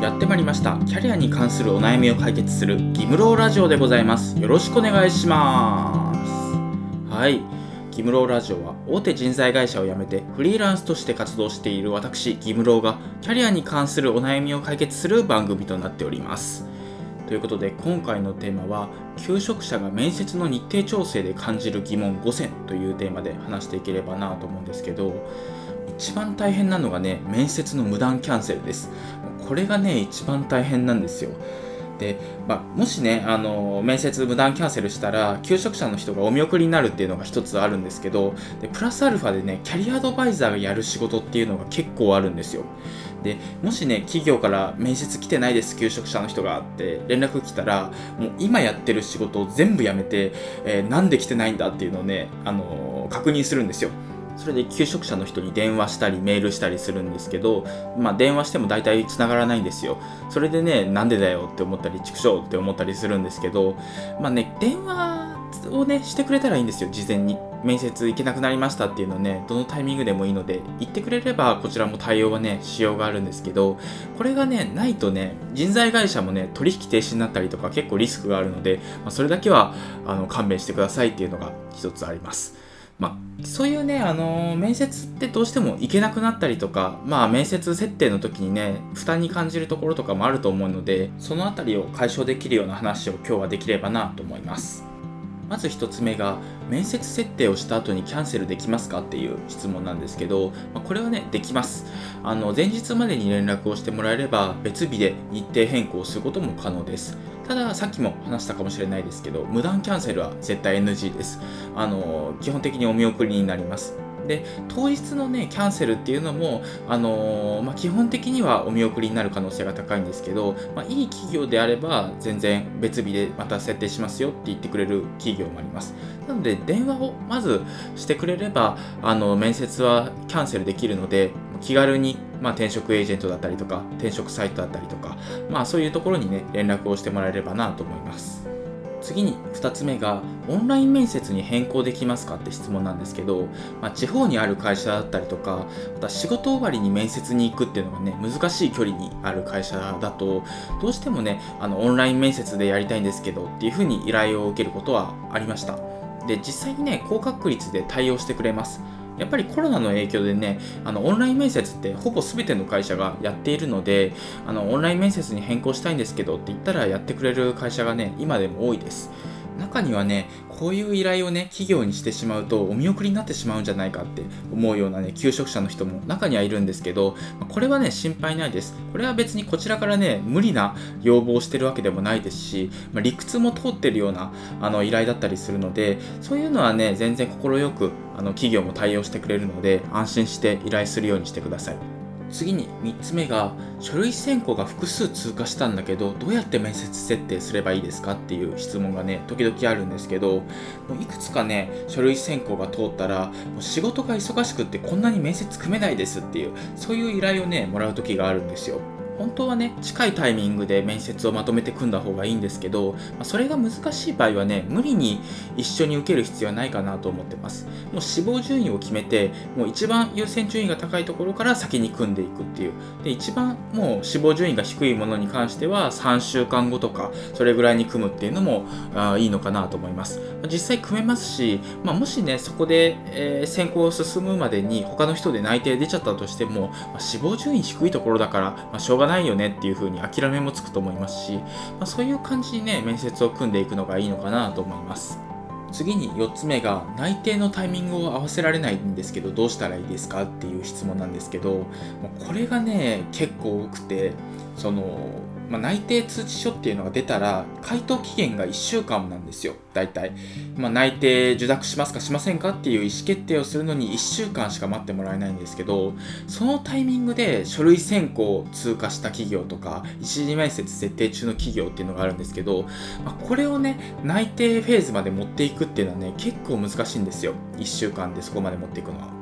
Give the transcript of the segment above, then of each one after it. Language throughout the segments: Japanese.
やってまいりました。キャリアに関するお悩みを解決するギムローラジオでございます。よろしくお願いします。はい。ギムローラジオは大手人材会社を辞めてフリーランスとして活動している私ギムローがキャリアに関するお悩みを解決する番組となっております。ということで今回のテーマは求職者が面接の日程調整で感じる疑問5選というテーマで話していければなと思うんですけど一番大変なのがね面接の無断キャンセルです。これがね一番大変なんですよ。で、まあ、もしねあの面接無断キャンセルしたら求職者の人がお見送りになるっていうのが一つあるんですけどでプラスアルファでねキャリアアドバイザーがやる仕事っていうのが結構あるんですよ。でもしね企業から面接来てないです求職者の人がって連絡来たらもう今やってる仕事を全部やめて、えー、なんで来てないんだっていうのをね、あのー、確認するんですよ。それで求職者の人に電話したりメールしたりするんですけど、まあ、電話しても大体繋がらないんですよ。それでね、なんでだよって思ったり、畜生って思ったりするんですけど、まあね、電話をね、してくれたらいいんですよ、事前に。面接行けなくなりましたっていうのね、どのタイミングでもいいので、言ってくれればこちらも対応はね、しようがあるんですけど、これがね、ないとね、人材会社もね、取引停止になったりとか結構リスクがあるので、まあ、それだけはあの勘弁してくださいっていうのが一つあります。まあ、そういうね、あのー、面接ってどうしても行けなくなったりとか、まあ、面接設定の時にね、負担に感じるところとかもあると思うので、そのあたりを解消できるような話を今日はできればなと思います。まず1つ目が、面接設定をした後にキャンセルできますかっていう質問なんですけど、まあ、これはね、できます。あの、前日までに連絡をしてもらえれば、別日で日程変更することも可能です。ただ、さっきも話したかもしれないですけど、無断キャンセルは絶対 NG です。あの、基本的にお見送りになります。で当日のねキャンセルっていうのも、あのー、まあ、基本的にはお見送りになる可能性が高いんですけど、まあ、いい企業であれば全然別日でまた設定しますよって言ってくれる企業もありますなので電話をまずしてくれればあの面接はキャンセルできるので気軽にまあ、転職エージェントだったりとか転職サイトだったりとか、まあ、そういうところにね連絡をしてもらえればなと思います。次に2つ目がオンライン面接に変更できますかって質問なんですけど、まあ、地方にある会社だったりとかまた仕事終わりに面接に行くっていうのがね難しい距離にある会社だとどうしてもねあのオンライン面接でやりたいんですけどっていうふうに依頼を受けることはありました。で実際にね高確率で対応してくれます。やっぱりコロナの影響でね、あのオンライン面接ってほぼ全ての会社がやっているので、あのオンライン面接に変更したいんですけどって言ったらやってくれる会社がね、今でも多いです。中にはね、こういう依頼をね、企業にしてしまうとお見送りになってしまうんじゃないかって思うようなね、求職者の人も中にはいるんですけど、これはね、心配ないです。これは別にこちらからね、無理な要望をしてるわけでもないですし、まあ、理屈も通ってるようなあの依頼だったりするので、そういうのはね、全然快くあの企業も対応してくれるので、安心して依頼するようにしてください。次に3つ目が書類選考が複数通過したんだけどどうやって面接設定すればいいですかっていう質問がね時々あるんですけどもういくつかね書類選考が通ったらもう仕事が忙しくってこんなに面接組めないですっていうそういう依頼をねもらう時があるんですよ。本当はね近いタイミングで面接をまとめて組んだ方がいいんですけど、まあ、それが難しい場合はね無理に一緒に受ける必要はないかなと思ってます。もう志望順位を決めてもう一番優先順位が高いところから先に組んでいくっていう。で一番もう志望順位が低いものに関しては3週間後とかそれぐらいに組むっていうのもあいいのかなと思います。実際組めますし、まあ、もしねそこで、えー、選考を進むまでに他の人で内定出ちゃったとしても、まあ、志望順位低いところだから、まあ、しょうがないよねっていう風に諦めもつくと思いますし、まあ、そういう感じにね、面接を組んでいくのがいいのかなと思います。次に4つ目が内定のタイミングを合わせられないんですけどどうしたらいいですかっていう質問なんですけどこれがね結構多くてそのまあ、内定通知書っていうのが出たら、回答期限が1週間なんですよ、大体。まあ、内定受諾しますかしませんかっていう意思決定をするのに1週間しか待ってもらえないんですけど、そのタイミングで書類選考を通過した企業とか、一次面接設定中の企業っていうのがあるんですけど、まあ、これをね、内定フェーズまで持っていくっていうのはね、結構難しいんですよ。1週間でそこまで持っていくのは。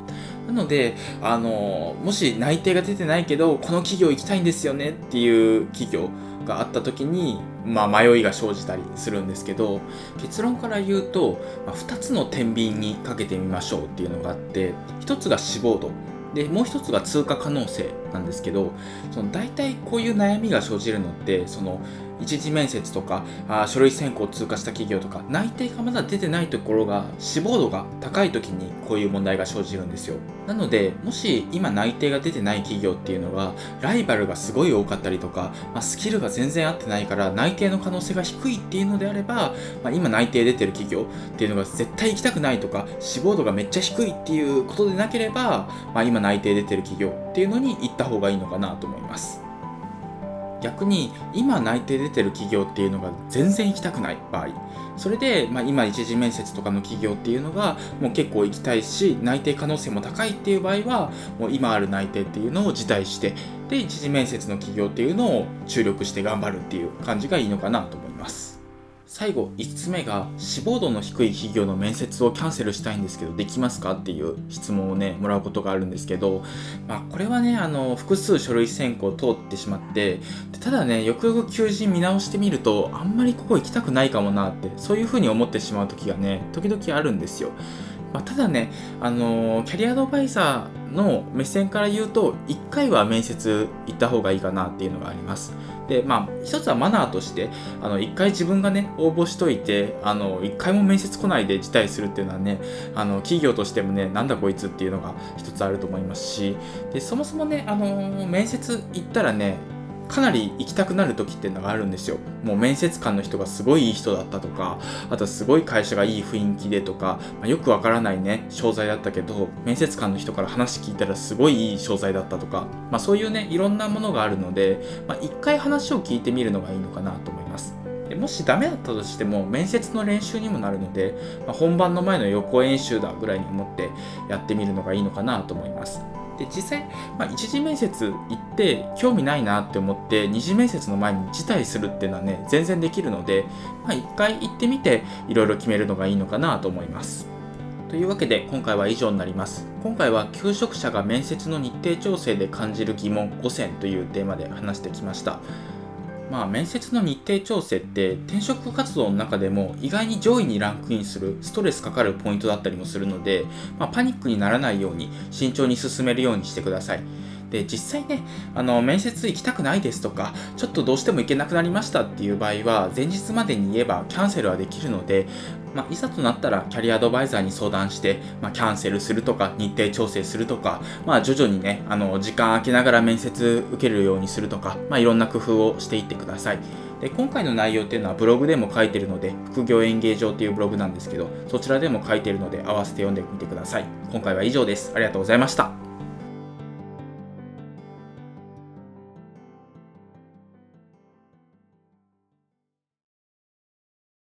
なので、あの、もし内定が出てないけど、この企業行きたいんですよねっていう企業があった時に、まあ、迷いが生じたりするんですけど、結論から言うと、まあ、2つの天秤にかけてみましょうっていうのがあって、1つが志望度。で、もう1つが通過可能性なんですけどその大体こういう悩みが生じるのってその一次面接とかあ書類選考を通過した企業とか内定がまだ出てないところが志望度が高い時にこういう問題が生じるんですよ。なのでもし今内定が出てない企業っていうのがライバルがすごい多かったりとか、まあ、スキルが全然合ってないから内定の可能性が低いっていうのであれば、まあ、今内定出てる企業っていうのが絶対行きたくないとか志望度がめっちゃ低いっていうことでなければ、まあ、今内定出てる企業っていうのに行った方がいいのかなと思います。逆に今内定出てる企業っていうのが全然行きたくない場合。それで、まあ、今一次面接とかの企業っていうのがもう結構行きたいし内定可能性も高いっていう場合はもう今ある内定っていうのを辞退してで一次面接の企業っていうのを注力して頑張るっていう感じがいいのかなと思います。最後5つ目が志望度の低い企業の面接をキャンセルしたいんですけどできますかっていう質問をねもらうことがあるんですけど、まあ、これはねあの複数書類選考通ってしまってただねよくよく求人見直してみるとあんまりここ行きたくないかもなってそういうふうに思ってしまう時がね時々あるんですよまあ、ただね、あの、キャリアアドバイザーの目線から言うと、1回は面接行った方がいいかなっていうのがあります。で、まあ、一つはマナーとして、あの、1回自分がね、応募しといて、あの、1回も面接来ないで辞退するっていうのはね、あの、企業としてもね、なんだこいつっていうのが一つあると思いますし、で、そもそもね、あの、面接行ったらね、かなり行きたくなる時っていうのがあるんですよ。もう面接官の人がすごいいい人だったとか、あとすごい会社がいい雰囲気でとか、まあ、よくわからないね、商材だったけど、面接官の人から話聞いたらすごいいい商材だったとか、まあそういうね、いろんなものがあるので、まあ一回話を聞いてみるのがいいのかなと思います。でもしダメだったとしても面接の練習にもなるので、まあ、本番の前の予行演習だぐらいに思ってやってみるのがいいのかなと思います。で実際、まあ、一次面接行って興味ないなって思って二次面接の前に辞退するっていうのはね全然できるので、まあ、回行ってみていろいろ決めるのがいいのかなと思います。というわけで今回は以上になります。今回は求職者が面接の日程調整で感じる疑問5選というテーマで話してきました。まあ、面接の日程調整って転職活動の中でも意外に上位にランクインするストレスかかるポイントだったりもするので、まあ、パニックにならないように慎重に進めるようにしてください。で実際ねあの面接行きたくないですとかちょっとどうしても行けなくなりましたっていう場合は前日までに言えばキャンセルはできるのでまあ、いざとなったらキャリアアドバイザーに相談して、まあ、キャンセルするとか日程調整するとか、まあ、徐々にねあの時間空けながら面接受けるようにするとか、まあ、いろんな工夫をしていってください。で今回の内容っていうのはブログでも書いてるので副業演芸場っていうブログなんですけどそちらでも書いてるので合わせて読んでみてください。今回は以上です。ありがとうございました。